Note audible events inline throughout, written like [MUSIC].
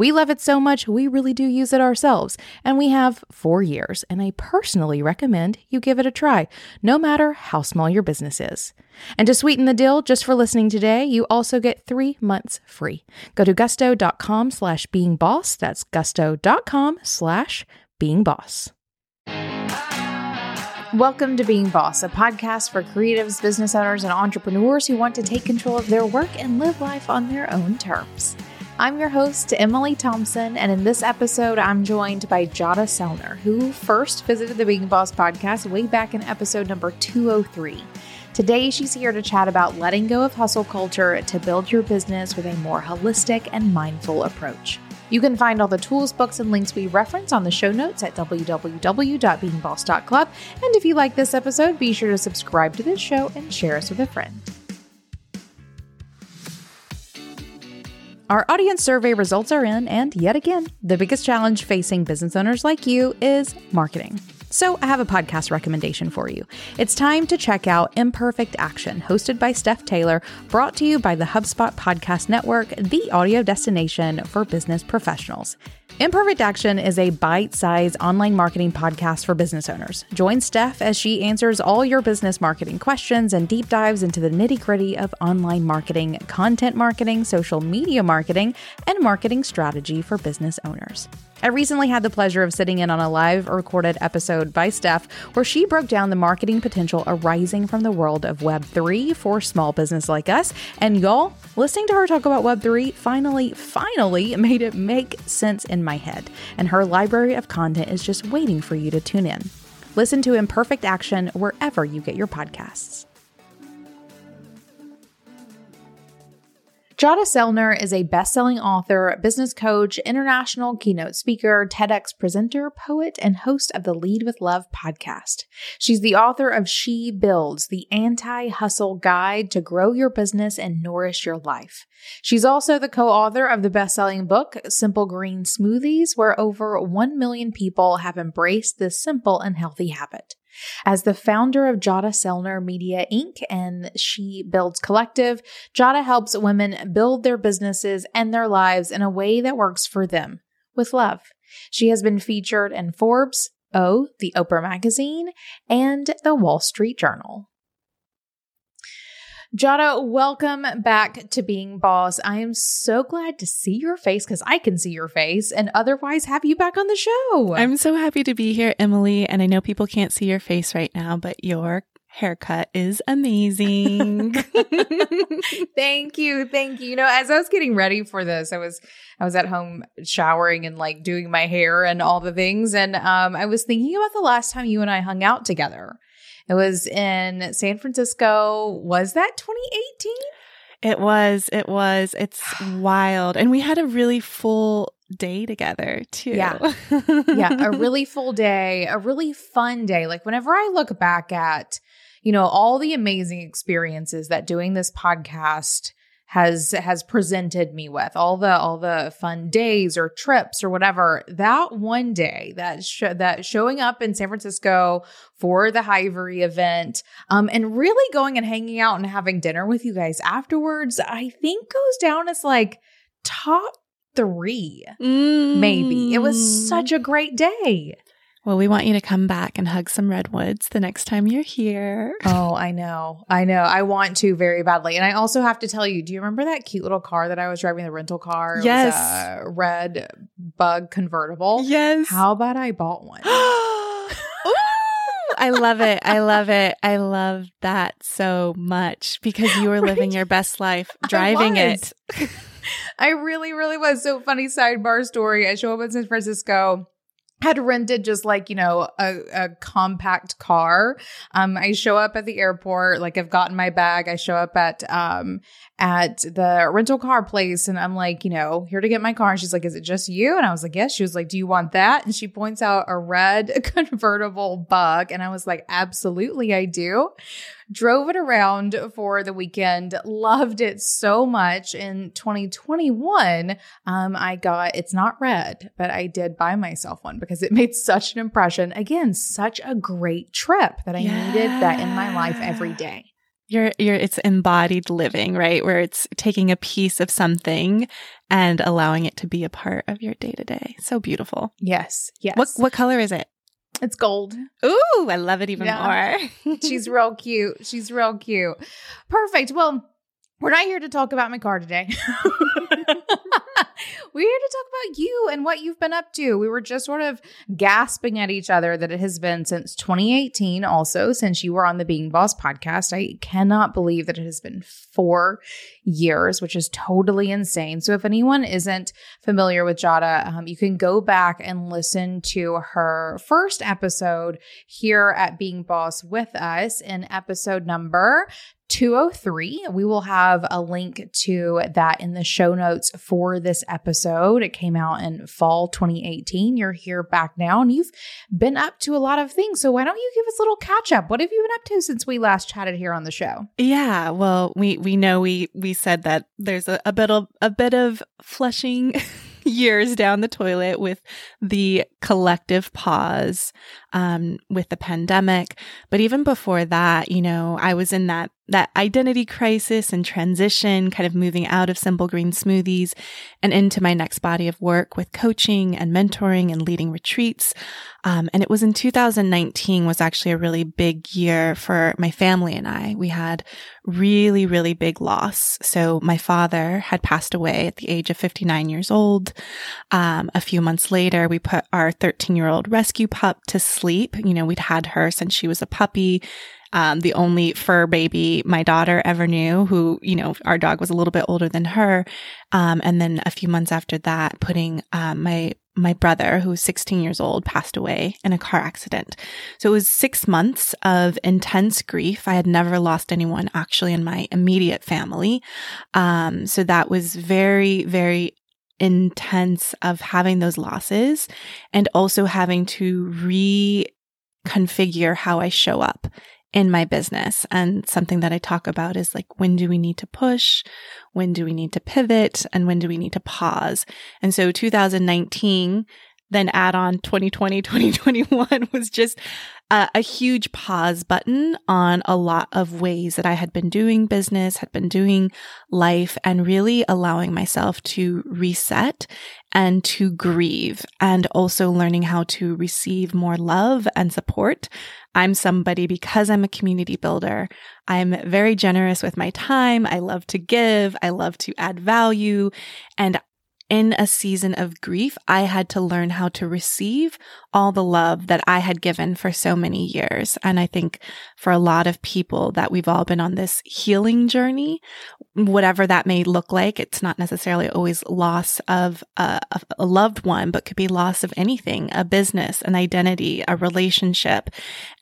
We love it so much, we really do use it ourselves, and we have four years, and I personally recommend you give it a try, no matter how small your business is. And to sweeten the deal, just for listening today, you also get three months free. Go to gusto.com slash being boss. That's gusto.com slash being boss. Welcome to Being Boss, a podcast for creatives, business owners, and entrepreneurs who want to take control of their work and live life on their own terms. I'm your host, Emily Thompson, and in this episode, I'm joined by Jadah Sellner, who first visited the Being Boss podcast way back in episode number 203. Today, she's here to chat about letting go of hustle culture to build your business with a more holistic and mindful approach. You can find all the tools, books, and links we reference on the show notes at www.beingboss.club. And if you like this episode, be sure to subscribe to this show and share us with a friend. Our audience survey results are in, and yet again, the biggest challenge facing business owners like you is marketing. So, I have a podcast recommendation for you. It's time to check out Imperfect Action, hosted by Steph Taylor, brought to you by the HubSpot Podcast Network, the audio destination for business professionals. Imperfect Action is a bite sized online marketing podcast for business owners. Join Steph as she answers all your business marketing questions and deep dives into the nitty gritty of online marketing, content marketing, social media marketing, and marketing strategy for business owners. I recently had the pleasure of sitting in on a live recorded episode by Steph where she broke down the marketing potential arising from the world of Web3 for small business like us. And y'all, listening to her talk about Web3 finally, finally made it make sense in my head. And her library of content is just waiting for you to tune in. Listen to Imperfect Action wherever you get your podcasts. Jadah Sellner is a best-selling author, business coach, international keynote speaker, TEDx presenter, poet, and host of the Lead with Love podcast. She's the author of She Builds, the anti-hustle guide to grow your business and nourish your life. She's also the co-author of the best-selling book, Simple Green Smoothies, where over 1 million people have embraced this simple and healthy habit. As the founder of Jadah Sellner Media Inc. and She Builds Collective, Jadah helps women build their businesses and their lives in a way that works for them with love. She has been featured in Forbes, O, the Oprah Magazine, and the Wall Street Journal. Jadah, welcome back to Being Boss. I am so glad to see your face because I can see your face and otherwise have you back on the show. I'm so happy to be here, Emily. And I know people can't see your face right now, but your haircut is amazing. [LAUGHS] [LAUGHS] thank you. Thank you. You know, as I was getting ready for this, I was I was at home showering and like doing my hair and all the things and um I was thinking about the last time you and I hung out together. It was in San Francisco. Was that 2018? It was. It was. It's [SIGHS] wild. And we had a really full day together too. Yeah. yeah. A really full day, a really fun day. Like whenever I look back at, you know, all the amazing experiences that doing this podcast has has presented me with. All the all the fun days or trips or whatever. That one day that sh- that showing up in San Francisco for the Hivery event um and really going and hanging out and having dinner with you guys afterwards I think goes down as like top 3 mm. maybe. It was such a great day well, we want you to come back and hug some redwoods the next time you're here. Oh, I know. I know. I want to very badly. And I also have to tell you, do you remember that cute little car that I was driving, the rental car? It yes. a red bug convertible. Yes. How about I bought one? [GASPS] I love it. I love it. I love that so much because you were right? living your best life [LAUGHS] driving it. [LAUGHS] I really, really was. So funny sidebar story. I show up in San Francisco had rented just like you know a, a compact car. Um i show up at the airport like i've gotten my bag. I show up at um at the rental car place and I'm like, you know, here to get my car. And she's like, is it just you? And I was like, yes. She was like, do you want that? And she points out a red [LAUGHS] convertible bug. And I was like, absolutely, I do. Drove it around for the weekend, loved it so much. In 2021, um, I got, it's not red, but I did buy myself one because it [LAUGHS] made such an impression. Again, such a great trip that I yeah. needed that in my life every day. You're, you're, it's embodied living, right? Where it's taking a piece of something and allowing it to be a part of your day to day. So beautiful. Yes. Yes. What, what color is it? It's gold. Ooh, I love it even yeah. more. [LAUGHS] She's [LAUGHS] real cute. She's real cute. Perfect. Well, we're not here to talk about my car today. [LAUGHS] We're here to talk about you and what you've been up to. We were just sort of gasping at each other that it has been since 2018, also, since you were on the Being Boss podcast. I cannot believe that it has been four years, which is totally insane. So, if anyone isn't familiar with Jadah, um, you can go back and listen to her first episode here at Being Boss with us in episode number 203. We will have a link to that in the show notes for this episode. It came out in fall 2018. You're here back now and you've been up to a lot of things. So why don't you give us a little catch up? What have you been up to since we last chatted here on the show? Yeah, well, we we know we we said that there's a, a bit of a bit of flushing [LAUGHS] years down the toilet with the collective pause um, with the pandemic. But even before that, you know, I was in that that identity crisis and transition, kind of moving out of simple green smoothies and into my next body of work with coaching and mentoring and leading retreats. Um, and it was in 2019 was actually a really big year for my family and I. We had really, really big loss. So my father had passed away at the age of 59 years old. Um, a few months later, we put our 13 year old rescue pup to sleep. You know, we'd had her since she was a puppy um, the only fur baby my daughter ever knew, who, you know, our dog was a little bit older than her. Um, and then a few months after that, putting um, my my brother, who was 16 years old, passed away in a car accident. So it was six months of intense grief. I had never lost anyone actually in my immediate family. Um, so that was very, very intense of having those losses and also having to reconfigure how I show up in my business. And something that I talk about is like, when do we need to push? When do we need to pivot? And when do we need to pause? And so 2019, then add on 2020, 2021 [LAUGHS] was just a, a, huge pause button on a lot of ways that I had been doing business, had been doing life and really allowing myself to reset and to grieve and also learning how to receive more love and support. I'm somebody because I'm a community builder. I'm very generous with my time. I love to give. I love to add value and in a season of grief, I had to learn how to receive all the love that I had given for so many years. And I think for a lot of people that we've all been on this healing journey, whatever that may look like, it's not necessarily always loss of uh, a, a loved one, but could be loss of anything, a business, an identity, a relationship.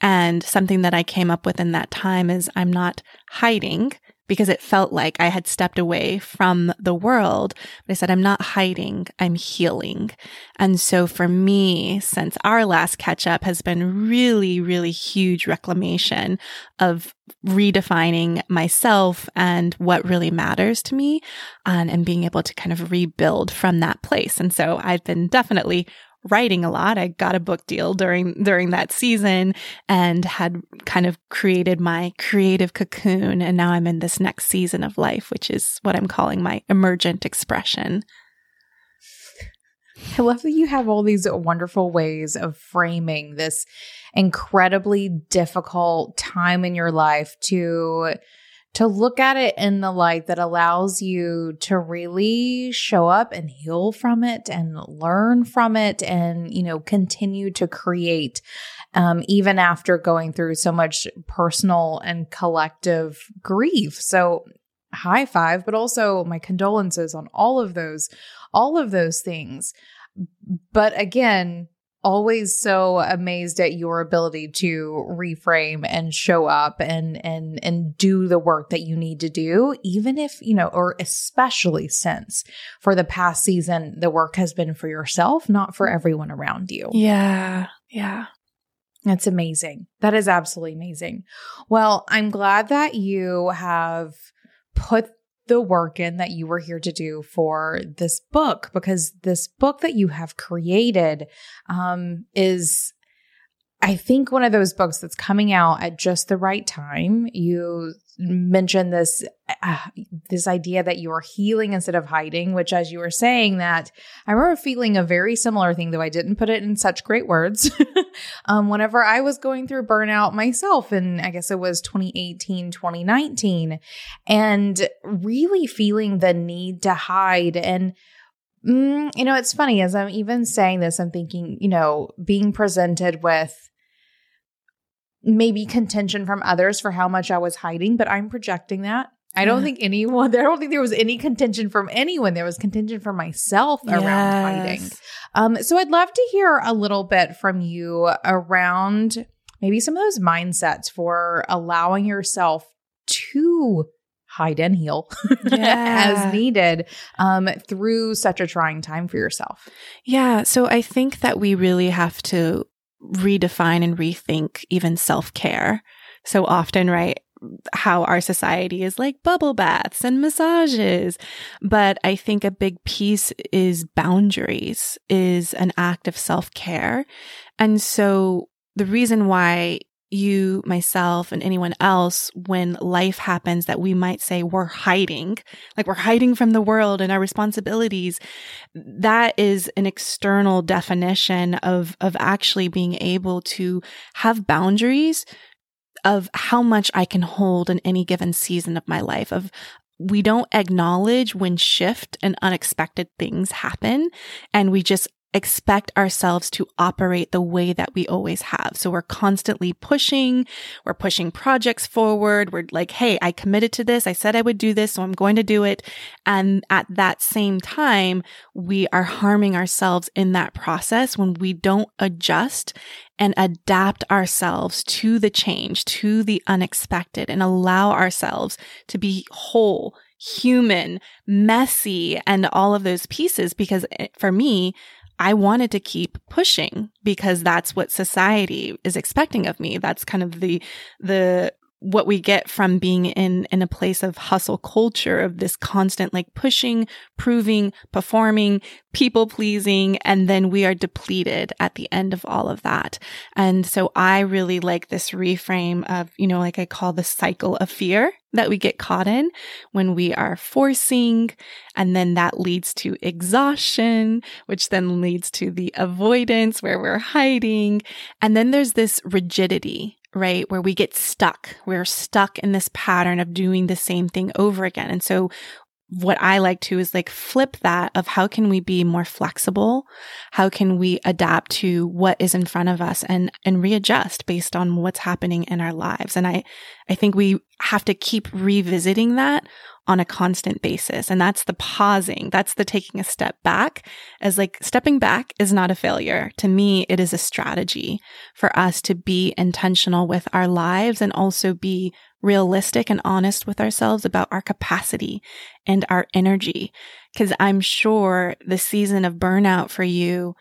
And something that I came up with in that time is I'm not hiding because it felt like I had stepped away from the world. But I said, I'm not hiding, I'm healing. And so for me, since our last catch up has been really, really huge reclamation of redefining myself and what really matters to me and, and being able to kind of rebuild from that place. And so I've been definitely writing a lot. I got a book deal during during that season and had kind of created my creative cocoon and now I'm in this next season of life which is what I'm calling my emergent expression. I love that you have all these wonderful ways of framing this incredibly difficult time in your life to to look at it in the light that allows you to really show up and heal from it and learn from it and, you know, continue to create, um, even after going through so much personal and collective grief. So, high five, but also my condolences on all of those, all of those things. But again, always so amazed at your ability to reframe and show up and and and do the work that you need to do even if you know or especially since for the past season the work has been for yourself not for everyone around you. Yeah yeah. That's amazing. That is absolutely amazing. Well i'm glad that you have put the work in that you were here to do for this book because this book that you have created um, is I think one of those books that's coming out at just the right time. You mentioned this uh, this idea that you are healing instead of hiding, which, as you were saying, that I remember feeling a very similar thing, though I didn't put it in such great words. [LAUGHS] um, whenever I was going through burnout myself, and I guess it was 2018, 2019, and really feeling the need to hide and Mm, you know, it's funny as I'm even saying this, I'm thinking, you know, being presented with maybe contention from others for how much I was hiding, but I'm projecting that. I don't think anyone, [LAUGHS] I don't think there was any contention from anyone. There was contention from myself around yes. hiding. Um, so I'd love to hear a little bit from you around maybe some of those mindsets for allowing yourself to hide and heal [LAUGHS] yeah. as needed um, through such a trying time for yourself. Yeah. So I think that we really have to redefine and rethink even self care. So often, right? How our society is like bubble baths and massages. But I think a big piece is boundaries, is an act of self care. And so the reason why you, myself, and anyone else, when life happens that we might say we're hiding, like we're hiding from the world and our responsibilities, that is an external definition of, of actually being able to have boundaries of how much I can hold in any given season of my life, of we don't acknowledge when shift and unexpected things happen and we just expect ourselves to operate the way that we always have. So we're constantly pushing, we're pushing projects forward. We're like, Hey, I committed to this. I said I would do this. So I'm going to do it. And at that same time, we are harming ourselves in that process when we don't adjust and adapt ourselves to the change, to the unexpected and allow ourselves to be whole, human, messy, and all of those pieces. Because eh, for me, I wanted to keep pushing because that's what society is expecting of me. That's kind of the, the, what we get from being in, in a place of hustle culture of this constant like pushing, proving, performing, people pleasing. And then we are depleted at the end of all of that. And so I really like this reframe of, you know, like I call the cycle of fear that we get caught in when we are forcing. And then that leads to exhaustion, which then leads to the avoidance where we're hiding. And then there's this rigidity right? Where we get stuck. We're stuck in this pattern of doing the same thing over again. And so what I like to is like flip that of how can we be more flexible? How can we adapt to what is in front of us and, and readjust based on what's happening in our lives? And I, I think we have to keep revisiting that on a constant basis. And that's the pausing. That's the taking a step back as like stepping back is not a failure. To me, it is a strategy for us to be intentional with our lives and also be realistic and honest with ourselves about our capacity and our energy. Cause I'm sure the season of burnout for you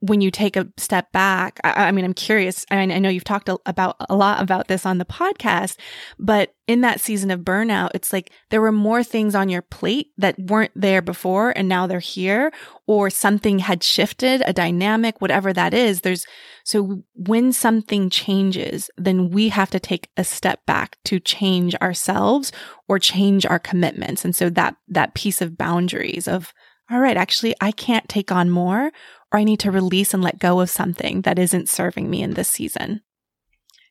when you take a step back, I, I mean, I'm curious. I, I know you've talked a, about a lot about this on the podcast, but in that season of burnout, it's like there were more things on your plate that weren't there before and now they're here, or something had shifted, a dynamic, whatever that is. There's so when something changes, then we have to take a step back to change ourselves or change our commitments. And so that that piece of boundaries of all right, actually, I can't take on more or I need to release and let go of something that isn't serving me in this season.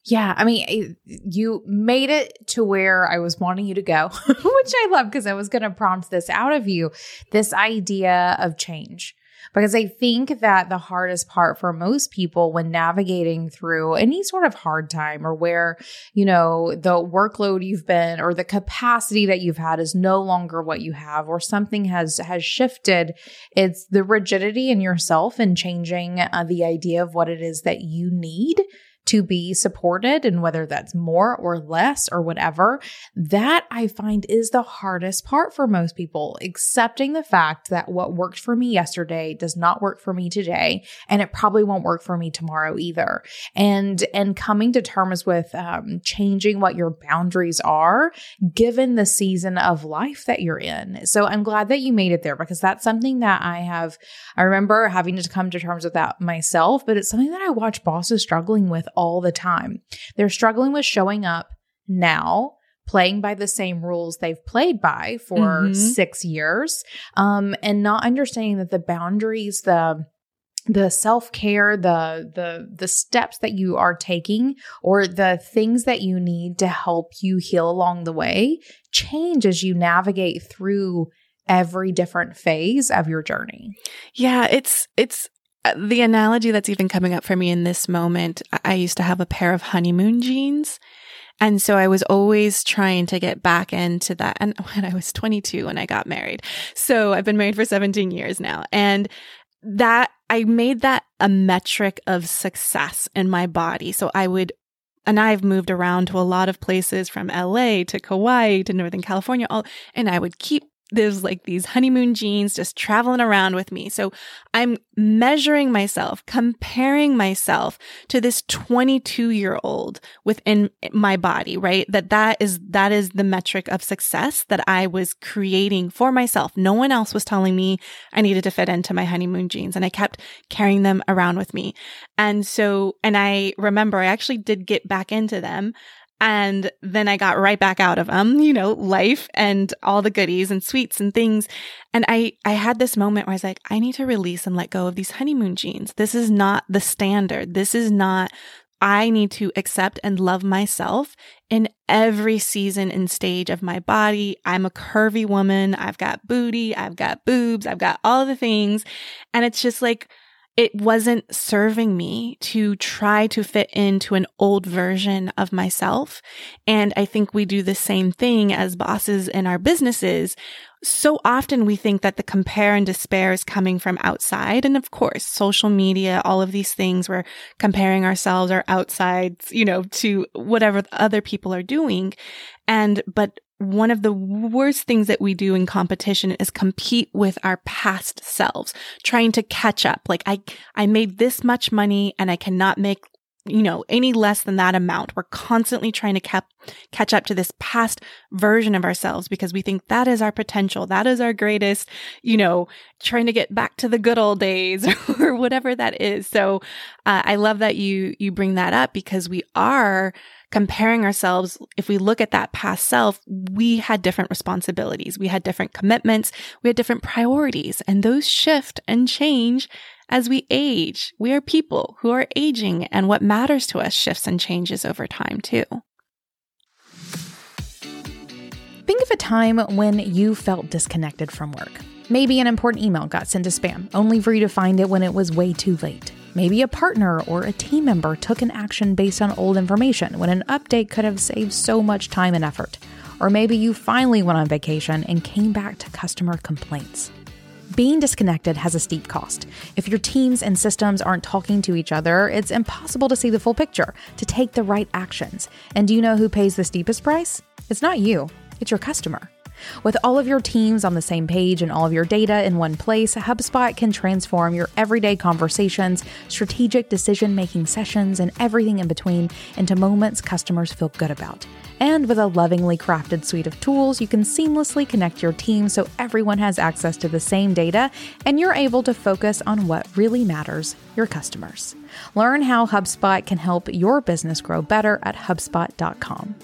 Yeah, I mean, you made it to where I was wanting you to go, [LAUGHS] which I love because I was going to prompt this out of you this idea of change. Because I think that the hardest part for most people when navigating through any sort of hard time or where, you know, the workload you've been or the capacity that you've had is no longer what you have or something has has shifted, it's the rigidity in yourself and changing uh, the idea of what it is that you need to be supported and whether that's more or less or whatever, that I find is the hardest part for most people, accepting the fact that what worked for me yesterday does not work for me today and it probably won't work for me tomorrow either. And and coming to terms with um, changing what your boundaries are given the season of life that you're in. So I'm glad that you made it there because that's something that I have I remember having to come to terms with that myself, but it's something that I watch bosses struggling with all the time. They're struggling with showing up now playing by the same rules they've played by for mm-hmm. six years um, and not understanding that the boundaries the the self-care the the the steps that you are taking or the things that you need to help you heal along the way change as you navigate through every different phase of your journey yeah it's it's Uh, the analogy that's even coming up for me in this moment, I used to have a pair of honeymoon jeans. And so I was always trying to get back into that. And [LAUGHS] when I was 22 when I got married. So I've been married for 17 years now. And that I made that a metric of success in my body. So I would and I've moved around to a lot of places from LA to Kauai to Northern California, all, and I would keep there's like these honeymoon jeans just traveling around with me. So I'm measuring myself, comparing myself to this 22 year old within my body, right? That that is, that is the metric of success that I was creating for myself. No one else was telling me I needed to fit into my honeymoon jeans and I kept carrying them around with me. And so, and I remember I actually did get back into them. And then I got right back out of them, you know, life and all the goodies and sweets and things. And I, I had this moment where I was like, I need to release and let go of these honeymoon jeans. This is not the standard. This is not, I need to accept and love myself in every season and stage of my body. I'm a curvy woman. I've got booty. I've got boobs. I've got all the things. And it's just like, it wasn't serving me to try to fit into an old version of myself. And I think we do the same thing as bosses in our businesses. So often we think that the compare and despair is coming from outside. And of course, social media, all of these things, we're comparing ourselves or outsides, you know, to whatever other people are doing. And, but one of the worst things that we do in competition is compete with our past selves, trying to catch up. Like I, I made this much money and I cannot make, you know, any less than that amount. We're constantly trying to cap- catch up to this past version of ourselves because we think that is our potential. That is our greatest, you know, trying to get back to the good old days [LAUGHS] or whatever that is. So, uh, I love that you, you bring that up because we are, comparing ourselves, if we look at that past self, we had different responsibilities. We had different commitments. We had different priorities and those shift and change as we age. We are people who are aging and what matters to us shifts and changes over time too. Think of a time when you felt disconnected from work. Maybe an important email got sent to spam, only for you to find it when it was way too late. Maybe a partner or a team member took an action based on old information when an update could have saved so much time and effort. Or maybe you finally went on vacation and came back to customer complaints. Being disconnected has a steep cost. If your teams and systems aren't talking to each other, it's impossible to see the full picture, to take the right actions. And do you know who pays the steepest price? It's not you, it's your customer. With all of your teams on the same page and all of your data in one place, HubSpot can transform your everyday conversations, strategic decision making sessions, and everything in between into moments customers feel good about. And with a lovingly crafted suite of tools, you can seamlessly connect your team so everyone has access to the same data and you're able to focus on what really matters your customers. Learn how HubSpot can help your business grow better at HubSpot.com.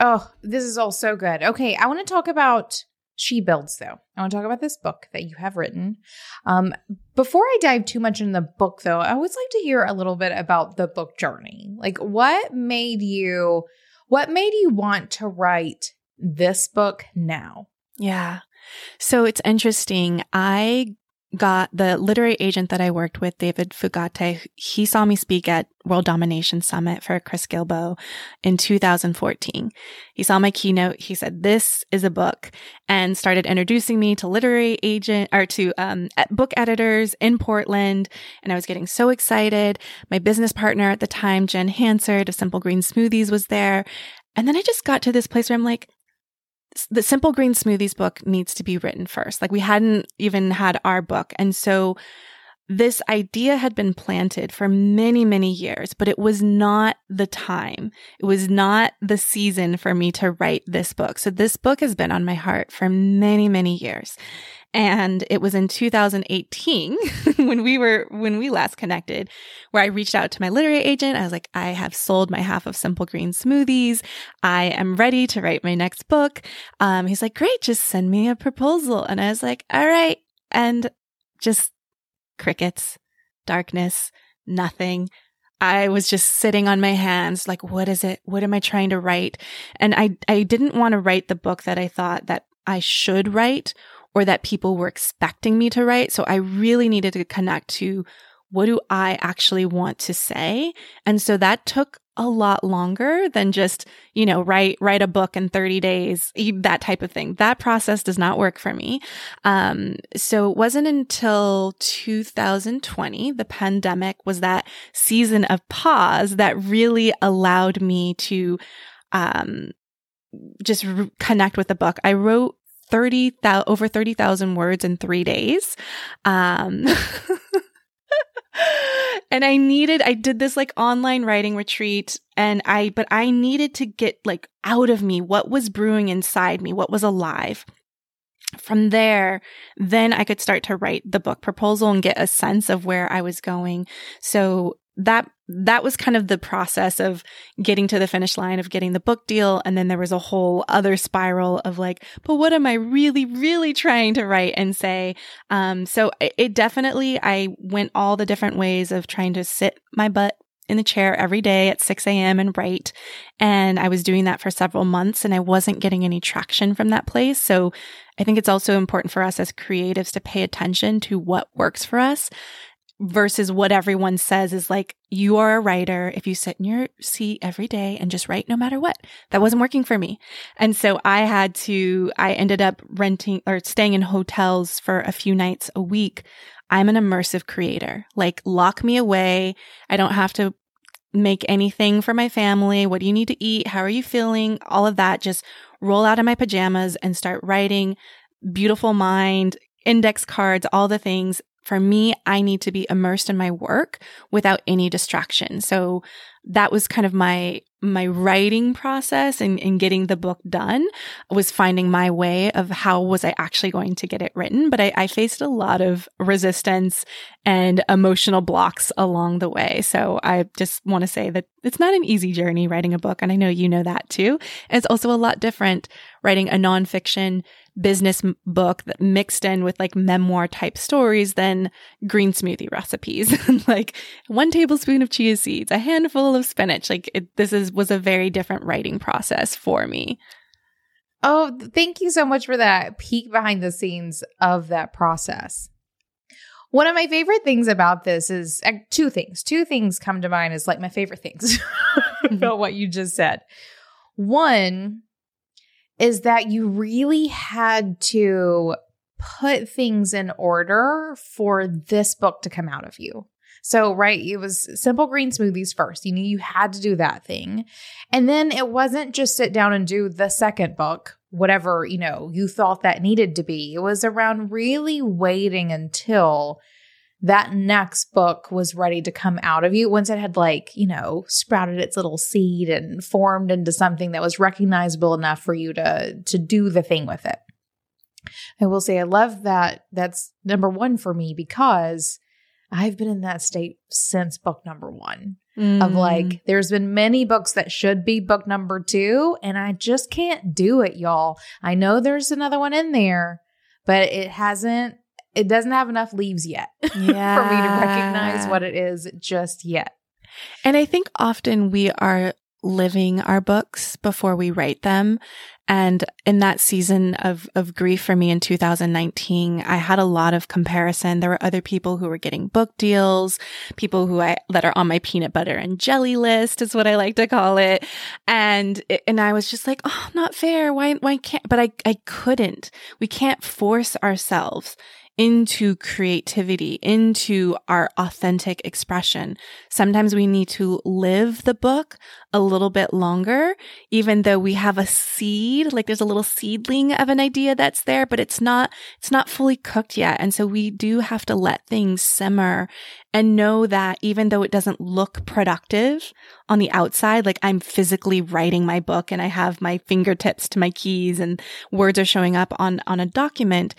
Oh, this is all so good. Okay, I want to talk about She Builds, though. I want to talk about this book that you have written. Um, before I dive too much in the book, though, I always like to hear a little bit about the book journey. Like, what made you, what made you want to write this book now? Yeah. So it's interesting. I got the literary agent that I worked with, David Fugate. He saw me speak at World Domination Summit for Chris Guillebeau in 2014. He saw my keynote. He said, this is a book and started introducing me to literary agent or to um, book editors in Portland. And I was getting so excited. My business partner at the time, Jen Hansard of Simple Green Smoothies was there. And then I just got to this place where I'm like, the Simple Green Smoothies book needs to be written first. Like we hadn't even had our book. And so this idea had been planted for many, many years, but it was not the time. It was not the season for me to write this book. So this book has been on my heart for many, many years. And it was in 2018 [LAUGHS] when we were, when we last connected, where I reached out to my literary agent. I was like, I have sold my half of Simple Green Smoothies. I am ready to write my next book. Um, he's like, great, just send me a proposal. And I was like, all right. And just crickets, darkness, nothing. I was just sitting on my hands, like, what is it? What am I trying to write? And I, I didn't want to write the book that I thought that I should write or that people were expecting me to write. So I really needed to connect to what do I actually want to say? And so that took a lot longer than just, you know, write, write a book in 30 days, that type of thing. That process does not work for me. Um, so it wasn't until 2020, the pandemic was that season of pause that really allowed me to, um, just re- connect with the book. I wrote 30, over 30,000 words in three days. Um, [LAUGHS] and I needed, I did this like online writing retreat and I, but I needed to get like out of me what was brewing inside me, what was alive. From there, then I could start to write the book proposal and get a sense of where I was going. So that that was kind of the process of getting to the finish line of getting the book deal and then there was a whole other spiral of like but what am i really really trying to write and say um so it, it definitely i went all the different ways of trying to sit my butt in the chair every day at 6 a.m. and write. And I was doing that for several months and I wasn't getting any traction from that place. So I think it's also important for us as creatives to pay attention to what works for us versus what everyone says is like, you are a writer. If you sit in your seat every day and just write no matter what, that wasn't working for me. And so I had to, I ended up renting or staying in hotels for a few nights a week. I'm an immersive creator. Like lock me away. I don't have to make anything for my family. What do you need to eat? How are you feeling? All of that. Just roll out of my pajamas and start writing beautiful mind, index cards, all the things for me, I need to be immersed in my work without any distraction. So that was kind of my my writing process and, and getting the book done was finding my way of how was I actually going to get it written. But I, I faced a lot of resistance and emotional blocks along the way. So I just want to say that it's not an easy journey writing a book. And I know you know that too. And it's also a lot different writing a nonfiction business book that mixed in with like memoir type stories than green smoothie recipes. [LAUGHS] like one tablespoon of chia seeds, a handful of spinach. Like it, this is was a very different writing process for me. Oh, thank you so much for that peek behind the scenes of that process. One of my favorite things about this is uh, two things. Two things come to mind as like my favorite things [LAUGHS] about what you just said. One is that you really had to put things in order for this book to come out of you. So, right, it was simple green smoothies first. You knew you had to do that thing. And then it wasn't just sit down and do the second book, whatever, you know, you thought that needed to be. It was around really waiting until that next book was ready to come out of you once it had like you know sprouted its little seed and formed into something that was recognizable enough for you to to do the thing with it i will say i love that that's number one for me because i've been in that state since book number one mm. of like there's been many books that should be book number two and i just can't do it y'all i know there's another one in there but it hasn't it doesn't have enough leaves yet yeah. [LAUGHS] for me to recognize what it is just yet. And I think often we are living our books before we write them. And in that season of, of grief for me in 2019, I had a lot of comparison. There were other people who were getting book deals, people who I, that are on my peanut butter and jelly list is what I like to call it. And, and I was just like, oh, not fair. Why, why can't, but I, I couldn't. We can't force ourselves into creativity, into our authentic expression. Sometimes we need to live the book a little bit longer, even though we have a seed, like there's a little seedling of an idea that's there, but it's not, it's not fully cooked yet. And so we do have to let things simmer and know that even though it doesn't look productive on the outside, like I'm physically writing my book and I have my fingertips to my keys and words are showing up on, on a document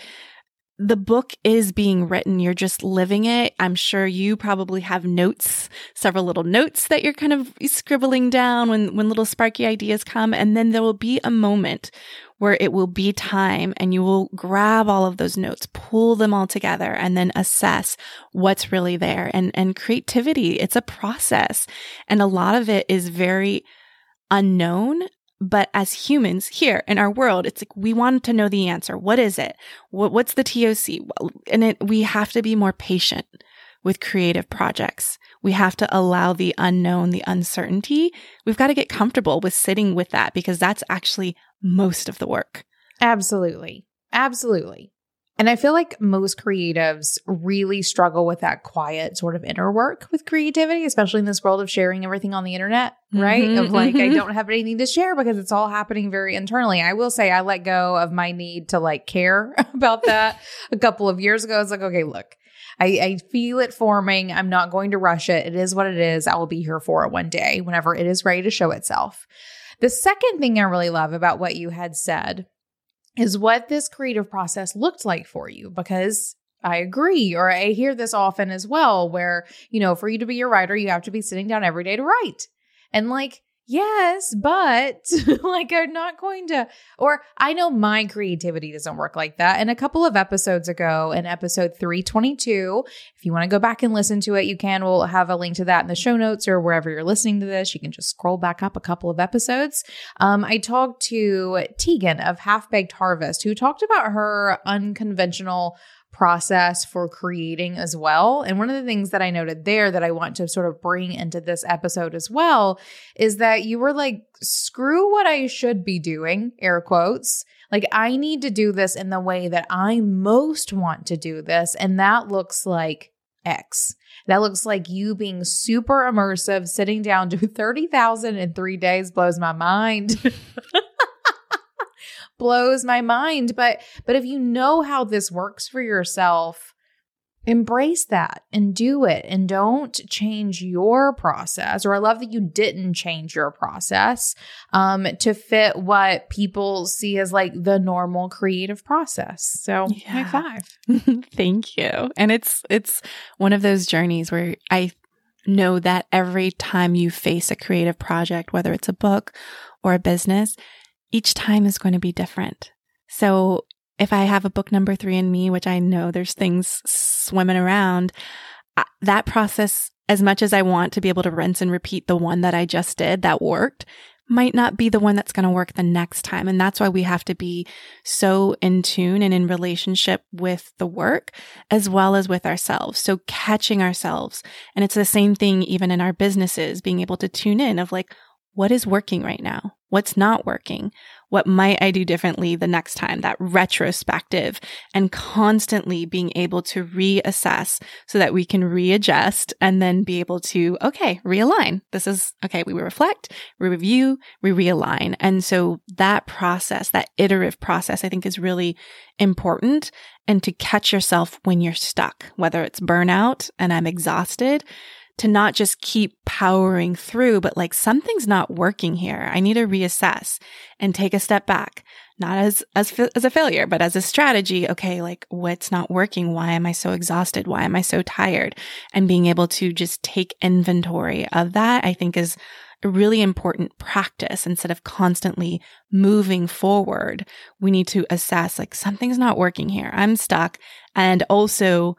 the book is being written. You're just living it. I'm sure you probably have notes, several little notes that you're kind of scribbling down when, when little sparky ideas come. And then there will be a moment where it will be time and you will grab all of those notes, pull them all together and then assess what's really there. And, and creativity, it's a process. And a lot of it is very unknown but as humans here in our world, it's like we want to know the answer. What is it? What, what's the TOC? And it, we have to be more patient with creative projects. We have to allow the unknown, the uncertainty. We've got to get comfortable with sitting with that because that's actually most of the work. Absolutely. Absolutely. And I feel like most creatives really struggle with that quiet sort of inner work with creativity, especially in this world of sharing everything on the internet, right? Mm-hmm, of like, mm-hmm. I don't have anything to share because it's all happening very internally. I will say I let go of my need to like care [LAUGHS] about that a couple of years ago. It's like, okay, look, I, I feel it forming. I'm not going to rush it. It is what it is. I will be here for it one day whenever it is ready to show itself. The second thing I really love about what you had said is what this creative process looked like for you because I agree, or I hear this often as well, where, you know, for you to be a writer, you have to be sitting down every day to write. And like, yes, but [LAUGHS] like I'm not going to, or I know my creativity doesn't work like that. And a couple of episodes ago, in episode 322, if you want to go back and listen to it, you can. We'll have a link to that in the show notes or wherever you're listening to this. You can just scroll back up a couple of episodes. Um, I talked to Tieghan of Half Baked Harvest, who talked about her unconventional process for creating as well. And one of the things that I noted there that I want to sort of bring into this episode as well is that you were like, screw what I should be doing, air quotes. Like, I need to do this in the way that I most want to do this. And that looks like X. That looks like you being super immersive, sitting down, [LAUGHS] do 30,000 in three days blows my mind. [LAUGHS] blows my mind. But but if you know how this works for yourself, embrace that and do it and don't change your process or i love that you didn't change your process um, to fit what people see as like the normal creative process so yeah. high five [LAUGHS] thank you and it's it's one of those journeys where i know that every time you face a creative project whether it's a book or a business each time is going to be different. So if I have a book number three in me, which I know there's things swimming around, that process, as much as I want to be able to rinse and repeat the one that I just did that worked, might not be the one that's going to work the next time. And that's why we have to be so in tune and in relationship with the work as well as with ourselves. So catching ourselves. And it's the same thing even in our businesses, being able to tune in of like, what is working right now? What's not working? What might I do differently the next time? That retrospective and constantly being able to reassess so that we can readjust and then be able to, okay, realign. This is, okay, we reflect, we review, we realign. And so that process, that iterative process, I think is really important. And to catch yourself when you're stuck, whether it's burnout and I'm exhausted to not just keep powering through, but like something's not working here. I need to reassess and take a step back, not as, as, as a failure, but as a strategy. Okay. Like what's not working? Why am I so exhausted? Why am I so tired? And being able to just take inventory of that, I think is a really important practice instead of constantly moving forward. We need to assess like something's not working here. I'm stuck. And also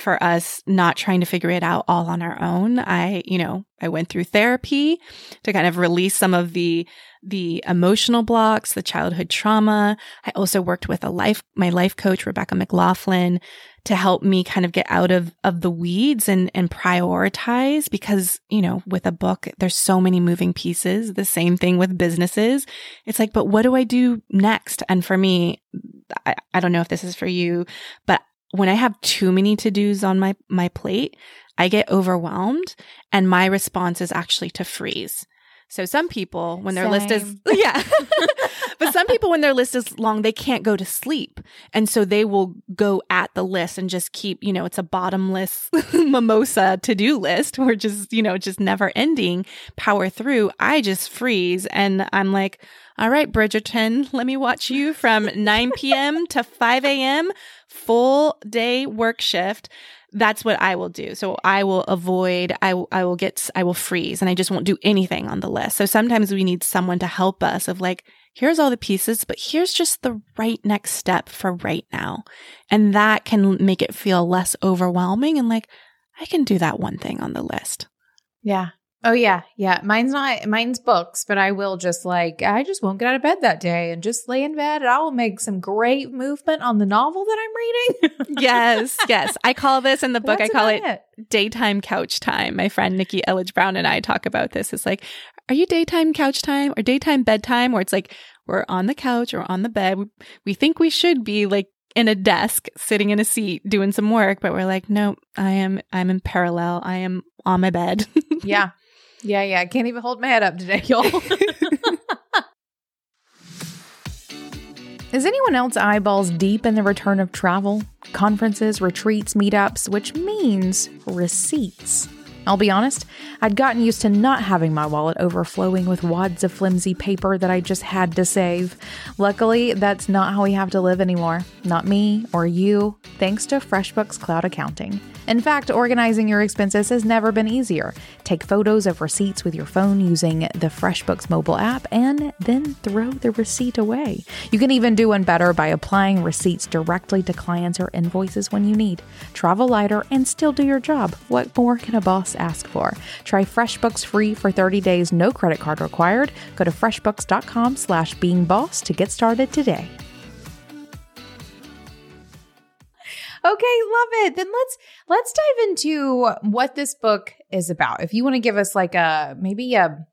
for us not trying to figure it out all on our own. I, you know, I went through therapy to kind of release some of the the emotional blocks, the childhood trauma. I also worked with a life my life coach Rebecca McLaughlin to help me kind of get out of of the weeds and and prioritize because, you know, with a book there's so many moving pieces. The same thing with businesses. It's like, but what do I do next? And for me, I, I don't know if this is for you, but when I have too many to dos on my, my plate, I get overwhelmed and my response is actually to freeze. So some people, when their Same. list is, [LAUGHS] yeah, but some people, when their list is long, they can't go to sleep. And so they will go at the list and just keep, you know, it's a bottomless [LAUGHS] mimosa to do list or just, you know, just never ending power through. I just freeze and I'm like, all right, Bridgerton, let me watch you from 9 p.m. to 5 a.m full day work shift, that's what I will do. So I will avoid, I, I will get, I will freeze and I just won't do anything on the list. So sometimes we need someone to help us of like, here's all the pieces, but here's just the right next step for right now. And that can make it feel less overwhelming and like, I can do that one thing on the list. Yeah. Oh yeah, yeah. Mine's not mine's books, but I will just like I just won't get out of bed that day and just lay in bed and I will make some great movement on the novel that I'm reading. [LAUGHS] yes, yes. I call this in the book That's I call it, it, daytime couch time. My friend Nikki Elledge Brown and I talk about this. It's like, are you daytime couch time or daytime bedtime? Or it's like we're on the couch or on the bed. We think we should be like in a desk, sitting in a seat, doing some work, but we're like, no, I am I'm in parallel. I am on my bed. [LAUGHS] yeah. Yeah, yeah. I can't even hold my head up today, y'all. [LAUGHS] [LAUGHS] Is anyone else eyeballs deep in the return of travel, conferences, retreats, meetups, which means receipts? I'll be honest, I'd gotten used to not having my wallet overflowing with wads of flimsy paper that I just had to save. Luckily, that's not how we have to live anymore. Not me or you, thanks to FreshBooks Cloud Accounting. In fact, organizing your expenses has never been easier. Take photos of receipts with your phone using the FreshBooks mobile app and then throw the receipt away. You can even do one better by applying receipts directly to clients or invoices when you need. Travel lighter and still do your job. What more can a boss ask for? Try FreshBooks free for 30 days, no credit card required. Go to freshbooks.com slash beingboss to get started today. Love it. Then let's let's dive into what this book is about. If you want to give us like a maybe a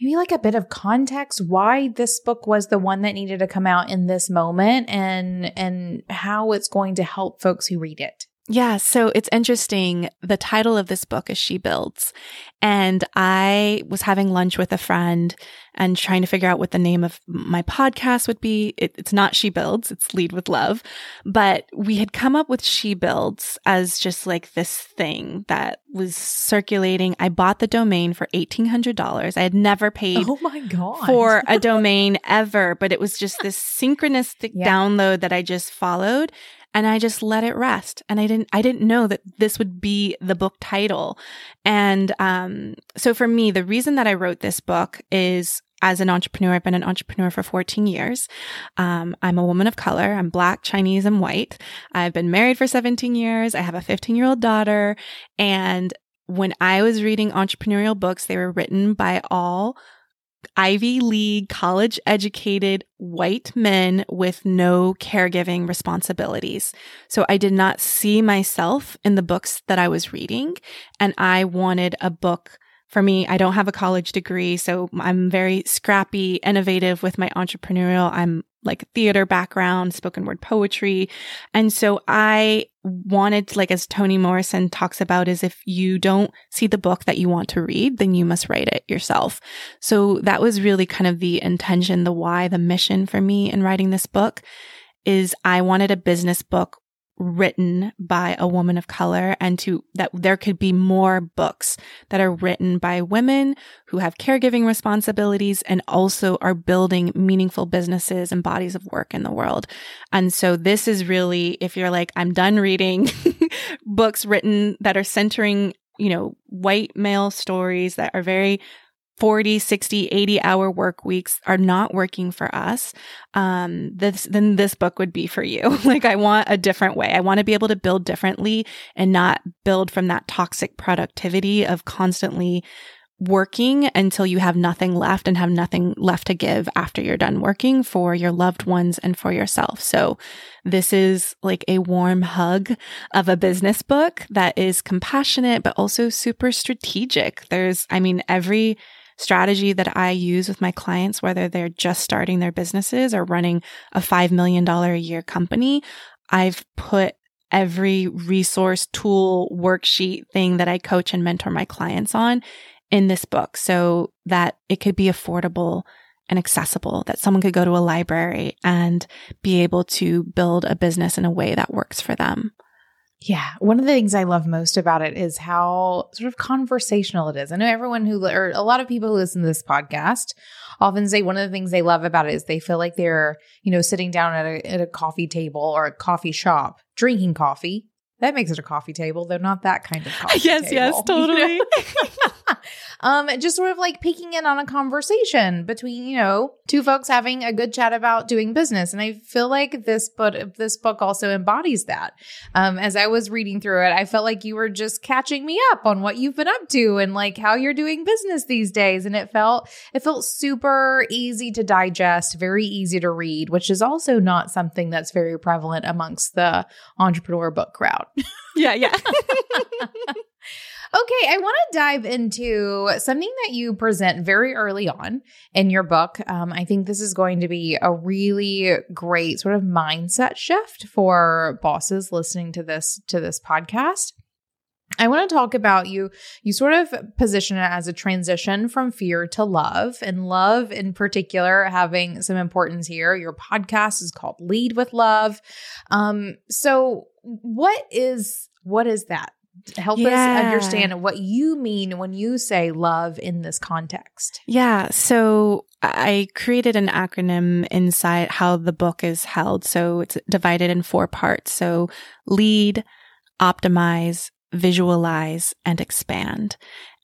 maybe like a bit of context why this book was the one that needed to come out in this moment and and how it's going to help folks who read it. Yeah, so it's interesting. The title of this book is She Builds. And I was having lunch with a friend and trying to figure out what the name of my podcast would be. It, it's not She Builds, it's Lead with Love. But we had come up with She Builds as just like this thing that was circulating. I bought the domain for $1,800. I had never paid oh my God. for a [LAUGHS] domain ever, but it was just this synchronistic yeah. download that I just followed and I just let it rest. And I didn't, I didn't know that this would be the book title. And, um, so for me, the reason that I wrote this book is as an entrepreneur, I've been an entrepreneur for 14 years. Um, I'm a woman of color. I'm black, Chinese, and white. I've been married for 17 years. I have a 15 year old daughter. And when I was reading entrepreneurial books, they were written by all Ivy League college educated white men with no caregiving responsibilities. So I did not see myself in the books that I was reading. And I wanted a book for me. I don't have a college degree, so I'm very scrappy, innovative with my entrepreneurial. I'm like theater background, spoken word poetry. And so I wanted, like, as Toni Morrison talks about, is if you don't see the book that you want to read, then you must write it yourself. So that was really kind of the intention, the why, the mission for me in writing this book is I wanted a business book written by a woman of color and to that there could be more books that are written by women who have caregiving responsibilities and also are building meaningful businesses and bodies of work in the world. And so this is really, if you're like, I'm done reading [LAUGHS] books written that are centering, you know, white male stories that are very 40, 60, 80 hour work weeks are not working for us, um, this, then this book would be for you. [LAUGHS] like I want a different way. I want to be able to build differently and not build from that toxic productivity of constantly working until you have nothing left and have nothing left to give after you're done working for your loved ones and for yourself. So this is like a warm hug of a business book that is compassionate, but also super strategic. There's, I mean, every strategy that I use with my clients, whether they're just starting their businesses or running a $5 million a year company, I've put every resource, tool, worksheet thing that I coach and mentor my clients on in this book so that it could be affordable and accessible, that someone could go to a library and be able to build a business in a way that works for them. Yeah. One of the things I love most about it is how sort of conversational it is. I know everyone who, or a lot of people who listen to this podcast often say one of the things they love about it is they feel like they're, you know, sitting down at a, at a coffee table or a coffee shop, drinking coffee. That makes it a coffee table, though not that kind of [LAUGHS] coffee yes, table. yes, [LAUGHS] totally. You know? [LAUGHS] [LAUGHS] um, just sort of like peeking in on a conversation between, you know, two folks having a good chat about doing business. And I feel like this book, this book also embodies that. Um, as I was reading through it, I felt like you were just catching me up on what you've been up to and like how you're doing business these days. And it felt, it felt super easy to digest, very easy to read, which is also not something that's very prevalent amongst the entrepreneur book crowd. yeah, yeah. [LAUGHS] [LAUGHS] Okay, I want to dive into something that you present very early on in your book. Um, I think this is going to be a really great sort of mindset shift for bosses listening to this to this podcast. I want to talk about you. You sort of position it as a transition from fear to love, and love in particular having some importance here. Your podcast is called Lead with Love. Um, so, what is what is that? Help yeah. us understand what you mean when you say love in this context. Yeah. So I created an acronym inside how the book is held. So it's divided in four parts. So lead, optimize, visualize, and expand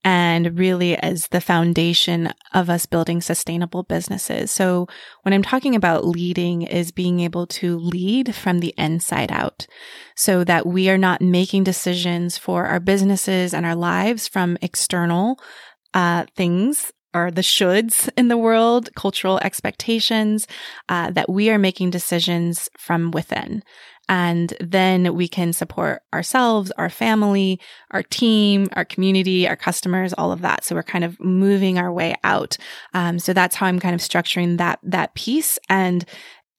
and really as the foundation of us building sustainable businesses. So when I'm talking about leading is being able to lead from the inside out so that we are not making decisions for our businesses and our lives from external uh, things or the shoulds in the world, cultural expectations, uh, that we are making decisions from within. And then we can support ourselves, our family, our team, our community, our customers, all of that. So we're kind of moving our way out. Um, so that's how I'm kind of structuring that, that piece. And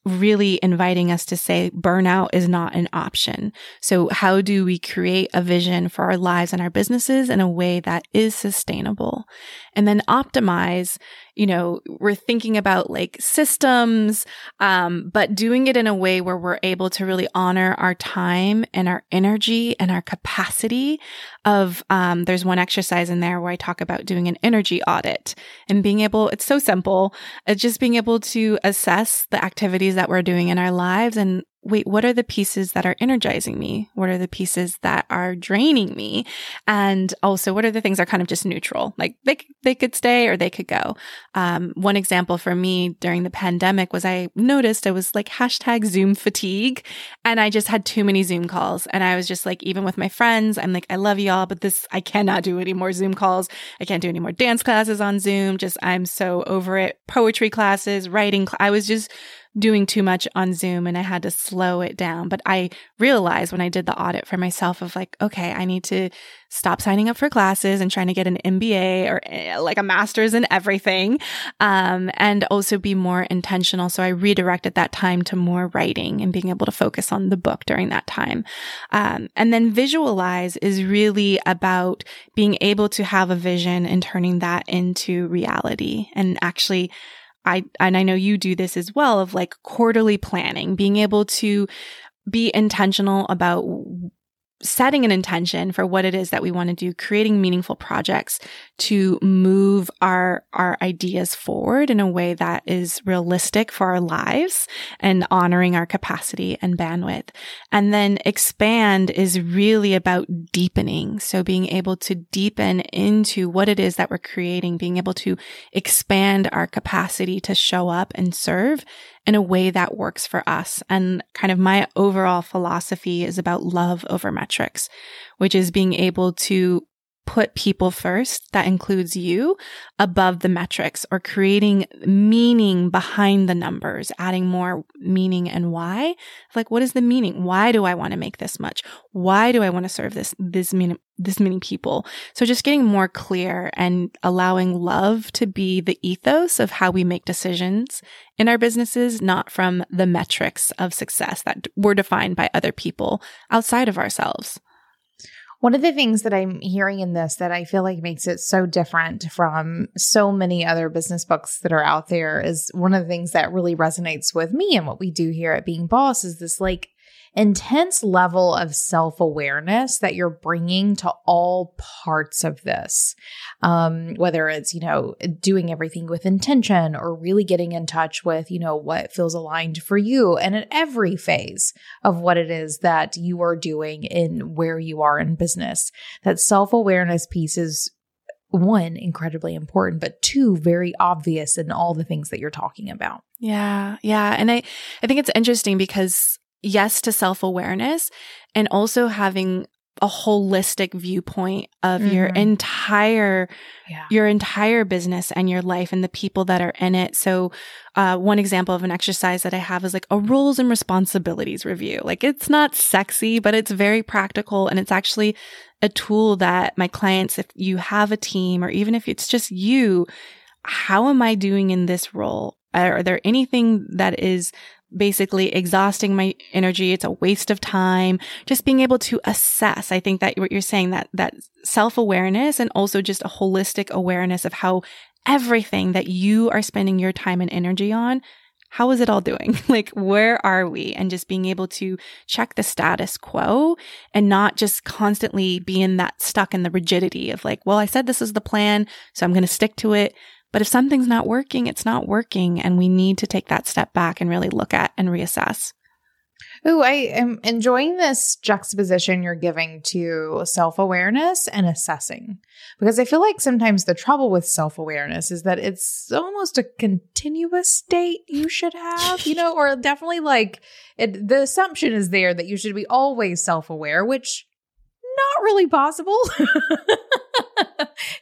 really inviting us to say burnout is not an option. So how do we create a vision for our lives and our businesses in a way that is sustainable? And then optimize you know, we're thinking about like systems, um, but doing it in a way where we're able to really honor our time and our energy and our capacity of, um, there's one exercise in there where I talk about doing an energy audit and being able, it's so simple, it's just being able to assess the activities that we're doing in our lives and wait, what are the pieces that are energizing me? What are the pieces that are draining me? And also, what are the things that are kind of just neutral? Like they, they could stay or they could go. Um, one example for me during the pandemic was I noticed I was like hashtag Zoom fatigue and I just had too many Zoom calls. And I was just like, even with my friends, I'm like, I love y'all, but this, I cannot do any more Zoom calls. I can't do any more dance classes on Zoom. Just, I'm so over it. Poetry classes, writing. Cl- I was just doing too much on Zoom and I had to slow it down. But I realized when I did the audit for myself of like, okay, I need to stop signing up for classes and trying to get an MBA or eh, like a master's in everything. Um, and also be more intentional. So I redirected that time to more writing and being able to focus on the book during that time. Um, and then visualize is really about being able to have a vision and turning that into reality and actually I, and I know you do this as well of like quarterly planning, being able to be intentional about setting an intention for what it is that we want to do, creating meaningful projects to move our, our ideas forward in a way that is realistic for our lives and honoring our capacity and bandwidth. And then expand is really about deepening. So being able to deepen into what it is that we're creating, being able to expand our capacity to show up and serve in a way that works for us. And kind of my overall philosophy is about love over metrics, which is being able to put people first, that includes you, above the metrics or creating meaning behind the numbers, adding more meaning and why. Like, what is the meaning? Why do I want to make this much? Why do I want to serve this, this many, this many people? So just getting more clear and allowing love to be the ethos of how we make decisions in our businesses, not from the metrics of success that were defined by other people outside of ourselves. One of the things that I'm hearing in this that I feel like makes it so different from so many other business books that are out there is one of the things that really resonates with me and what we do here at Being Boss is this like intense level of self awareness that you're bringing to all parts of this. Um, whether it's, you know, doing everything with intention or really getting in touch with, you know, what feels aligned for you and at every phase of what it is that you are doing in where you are in business. That self awareness piece is one incredibly important but two very obvious in all the things that you're talking about yeah yeah and i i think it's interesting because yes to self awareness and also having a holistic viewpoint of mm-hmm. your entire yeah. your entire business and your life and the people that are in it so uh, one example of an exercise that i have is like a roles and responsibilities review like it's not sexy but it's very practical and it's actually a tool that my clients if you have a team or even if it's just you how am i doing in this role are there anything that is basically exhausting my energy. It's a waste of time. Just being able to assess. I think that what you're saying that, that self awareness and also just a holistic awareness of how everything that you are spending your time and energy on how is it all doing? [LAUGHS] like, where are we? And just being able to check the status quo and not just constantly being that stuck in the rigidity of like, well, I said this is the plan, so I'm going to stick to it. But if something's not working, it's not working. And we need to take that step back and really look at and reassess. Ooh, I am enjoying this juxtaposition you're giving to self awareness and assessing. Because I feel like sometimes the trouble with self awareness is that it's almost a continuous state you should have, you know, or definitely like it, the assumption is there that you should be always self aware, which not really possible. [LAUGHS]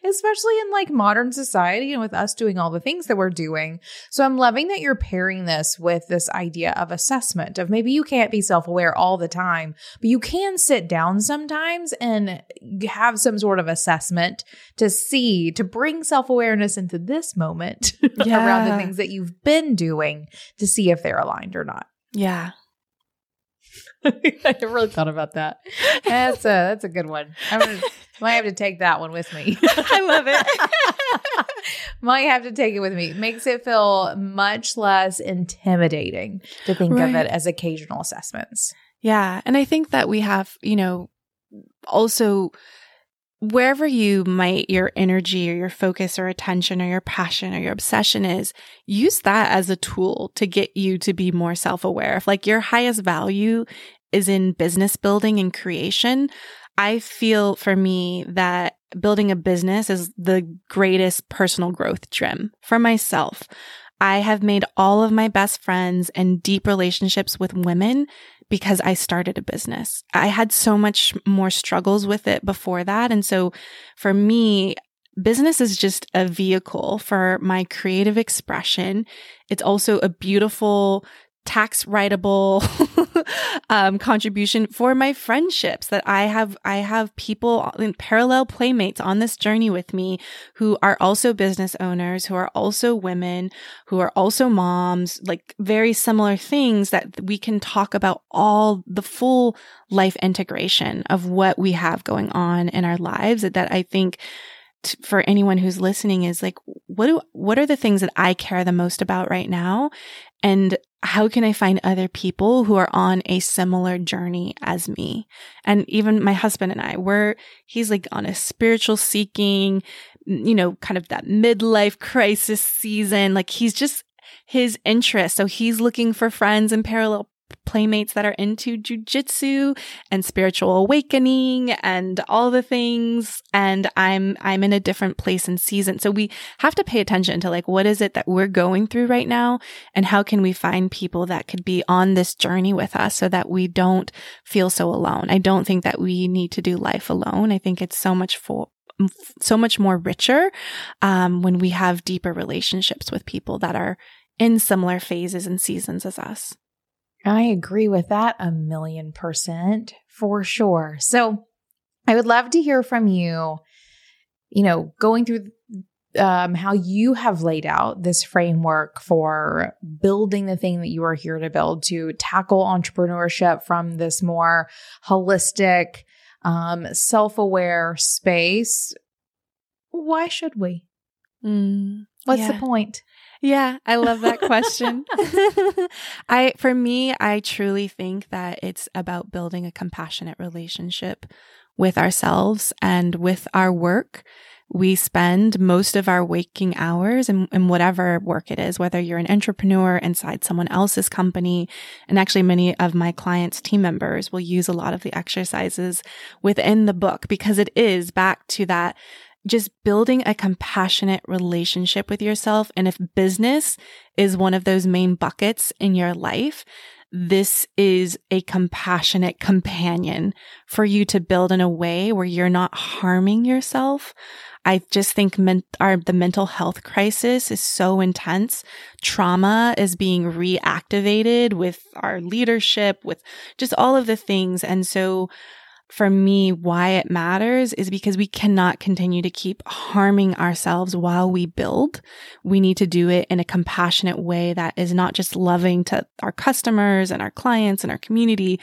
Especially in like modern society and with us doing all the things that we're doing. So I'm loving that you're pairing this with this idea of assessment of maybe you can't be self-aware all the time, but you can sit down sometimes and have some sort of assessment to see, to bring self-awareness into this moment yeah. [LAUGHS] around the things that you've been doing to see if they're aligned or not. Yeah. [LAUGHS] I never really thought about that. That's a that's a good one. I'm gonna, might have to take that one with me. [LAUGHS] I love it. [LAUGHS] might have to take it with me. Makes it feel much less intimidating to think right. of it as occasional assessments. Yeah, and I think that we have, you know, also wherever you might your energy or your focus or attention or your passion or your obsession is, use that as a tool to get you to be more self aware. If like your highest value is in business building and creation, I feel for me that building a business is the greatest personal growth trim for myself. I have made all of my best friends and deep relationships with women because I started a business. I had so much more struggles with it before that. And so for me, business is just a vehicle for my creative expression. It's also a beautiful tax writable [LAUGHS] [LAUGHS] um, contribution for my friendships that I have. I have people in parallel playmates on this journey with me who are also business owners, who are also women, who are also moms, like very similar things that we can talk about all the full life integration of what we have going on in our lives that I think t- for anyone who's listening is like, what do, what are the things that I care the most about right now? And how can I find other people who are on a similar journey as me? And even my husband and I, we're, he's like on a spiritual seeking, you know, kind of that midlife crisis season. Like he's just, his interest. So he's looking for friends and parallel playmates that are into jujitsu and spiritual awakening and all the things. And I'm, I'm in a different place and season. So we have to pay attention to like, what is it that we're going through right now? And how can we find people that could be on this journey with us so that we don't feel so alone? I don't think that we need to do life alone. I think it's so much for, so much more richer um, when we have deeper relationships with people that are in similar phases and seasons as us. I agree with that a million percent for sure. So I would love to hear from you, you know, going through um, how you have laid out this framework for building the thing that you are here to build to tackle entrepreneurship from this more holistic, um, self aware space. Why should we? Mm, What's yeah. the point? Yeah, I love that question. [LAUGHS] [LAUGHS] I for me, I truly think that it's about building a compassionate relationship with ourselves and with our work. We spend most of our waking hours in, in whatever work it is, whether you're an entrepreneur inside someone else's company. And actually many of my clients' team members will use a lot of the exercises within the book because it is back to that just building a compassionate relationship with yourself. And if business is one of those main buckets in your life, this is a compassionate companion for you to build in a way where you're not harming yourself. I just think men- our, the mental health crisis is so intense. Trauma is being reactivated with our leadership, with just all of the things. And so for me, why it matters is because we cannot continue to keep harming ourselves while we build. We need to do it in a compassionate way that is not just loving to our customers and our clients and our community,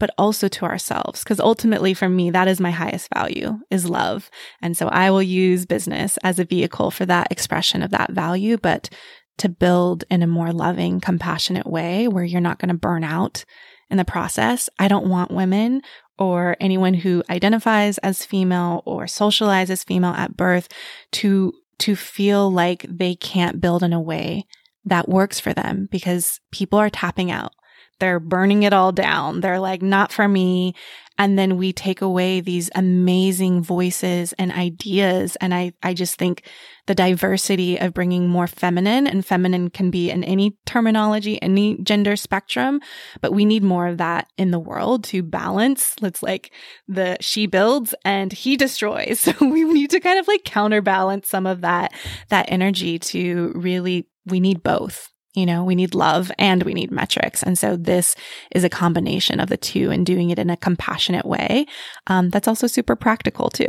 but also to ourselves. Cause ultimately for me, that is my highest value is love. And so I will use business as a vehicle for that expression of that value, but to build in a more loving, compassionate way where you're not going to burn out in the process. I don't want women or anyone who identifies as female or socializes female at birth to to feel like they can't build in a way that works for them because people are tapping out. They're burning it all down. They're like, not for me. And then we take away these amazing voices and ideas. And I, I just think the diversity of bringing more feminine and feminine can be in any terminology, any gender spectrum, but we need more of that in the world to balance. Let's like the she builds and he destroys. [LAUGHS] So we need to kind of like counterbalance some of that, that energy to really, we need both. You know, we need love and we need metrics. And so this is a combination of the two and doing it in a compassionate way. Um, that's also super practical too.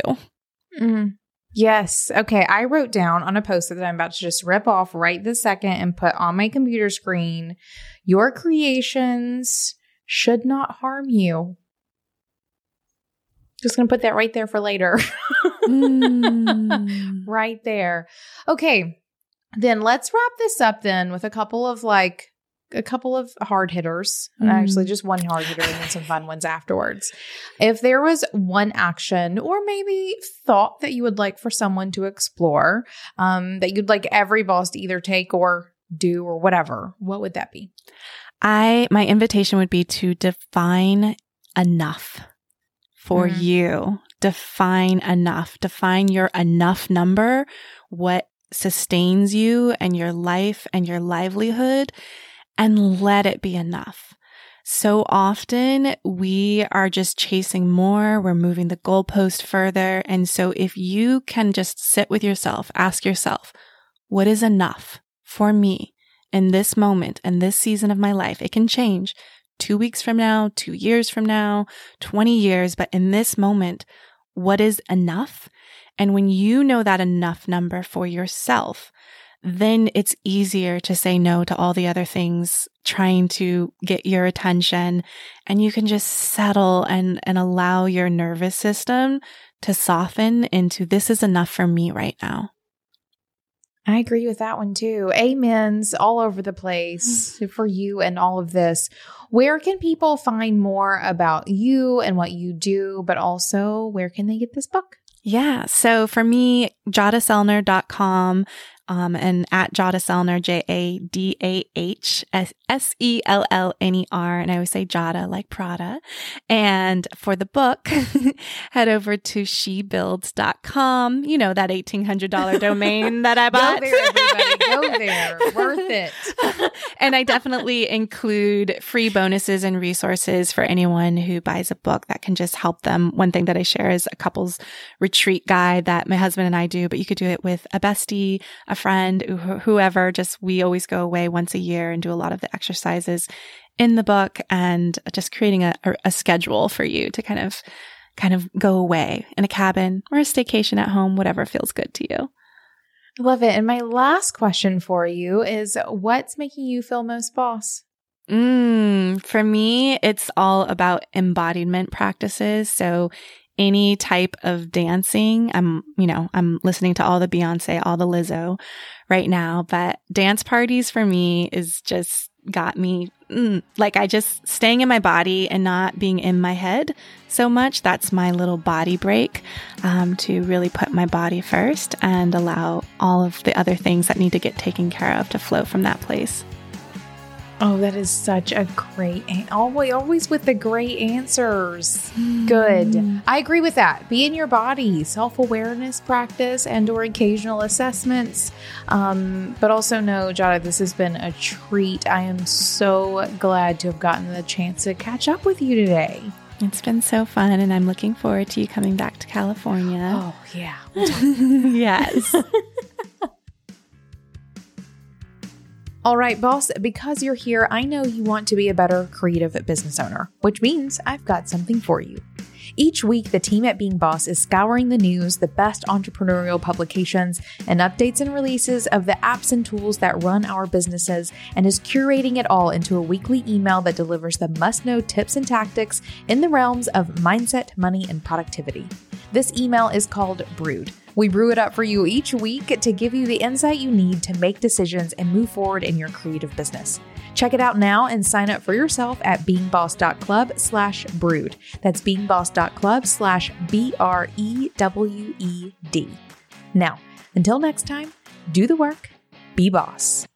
Mm. Yes. Okay. I wrote down on a poster that I'm about to just rip off right this second and put on my computer screen your creations should not harm you. Just going to put that right there for later. [LAUGHS] mm. Right there. Okay then let's wrap this up then with a couple of like a couple of hard hitters, mm. actually just one hard hitter and then some fun ones afterwards. If there was one action or maybe thought that you would like for someone to explore, um, that you'd like every boss to either take or do or whatever, what would that be? I, my invitation would be to define enough for mm. you. Define enough. Define your enough number. What sustains you and your life and your livelihood and let it be enough. So often we are just chasing more. We're moving the goalpost further. And so if you can just sit with yourself, ask yourself, what is enough for me in this moment and this season of my life? It can change two weeks from now, two years from now, 20 years. But in this moment, what is enough? And when you know that enough number for yourself, then it's easier to say no to all the other things trying to get your attention and you can just settle and, and allow your nervous system to soften into this is enough for me right now. I agree with that one too. Amens all over the place [SIGHS] for you and all of this. Where can people find more about you and what you do, but also where can they get this book? Yeah. So for me, jadahsellner.com um, and at Jadah Sellner, J A D A H S E L L N E R. And I always say Jadah like Prada. And for the book, [LAUGHS] head over to shebuilds.com. You know, that $1,800 domain that I [LAUGHS] bought. Go there, everybody. Go there. Worth it. [LAUGHS] and I definitely include free bonuses and resources for anyone who buys a book that can just help them. One thing that I share is a couple's retreat guide that my husband and I do, but you could do it with a bestie, a friend, whoever. Just we always go away once a year and do a lot of the exercises in the book and just creating a, a schedule for you to kind of kind of go away in a cabin or a staycation at home, whatever feels good to you. Love it. And my last question for you is what's making you feel most boss? Mm, for me, it's all about embodiment practices. So any type of dancing. I'm, you know, I'm listening to all the Beyonce, all the Lizzo right now, but dance parties for me is just got me mm, like I just staying in my body and not being in my head so much. That's my little body break um, to really put my body first and allow all of the other things that need to get taken care of to flow from that place. Oh, that is such a great always always with the great answers. Good. Hmm. I agree with that. Be in your body, self-awareness practice and or occasional assessments. Um, but also know, Jadah, this has been a treat. I am so glad to have gotten the chance to catch up with you today. It's been so fun, and I'm looking forward to you coming back to California. Oh, yeah. [LAUGHS] yes. All right, boss, because you're here, I know you want to be a better creative business owner, which means I've got something for you. Each week, the team at Being Boss is scouring the news, the best entrepreneurial publications, and updates and releases of the apps and tools that run our businesses and is curating it all into a weekly email that delivers the must know tips and tactics in the realms of mindset, money, and productivity. This email is called Brewed. We brew it up for you each week to give you the insight you need to make decisions and move forward in your creative business. Check it out now and sign up for yourself at beingboss.club slash brewed. That's beingboss.club slash B R E W E D. Now, until next time, do the work, be boss.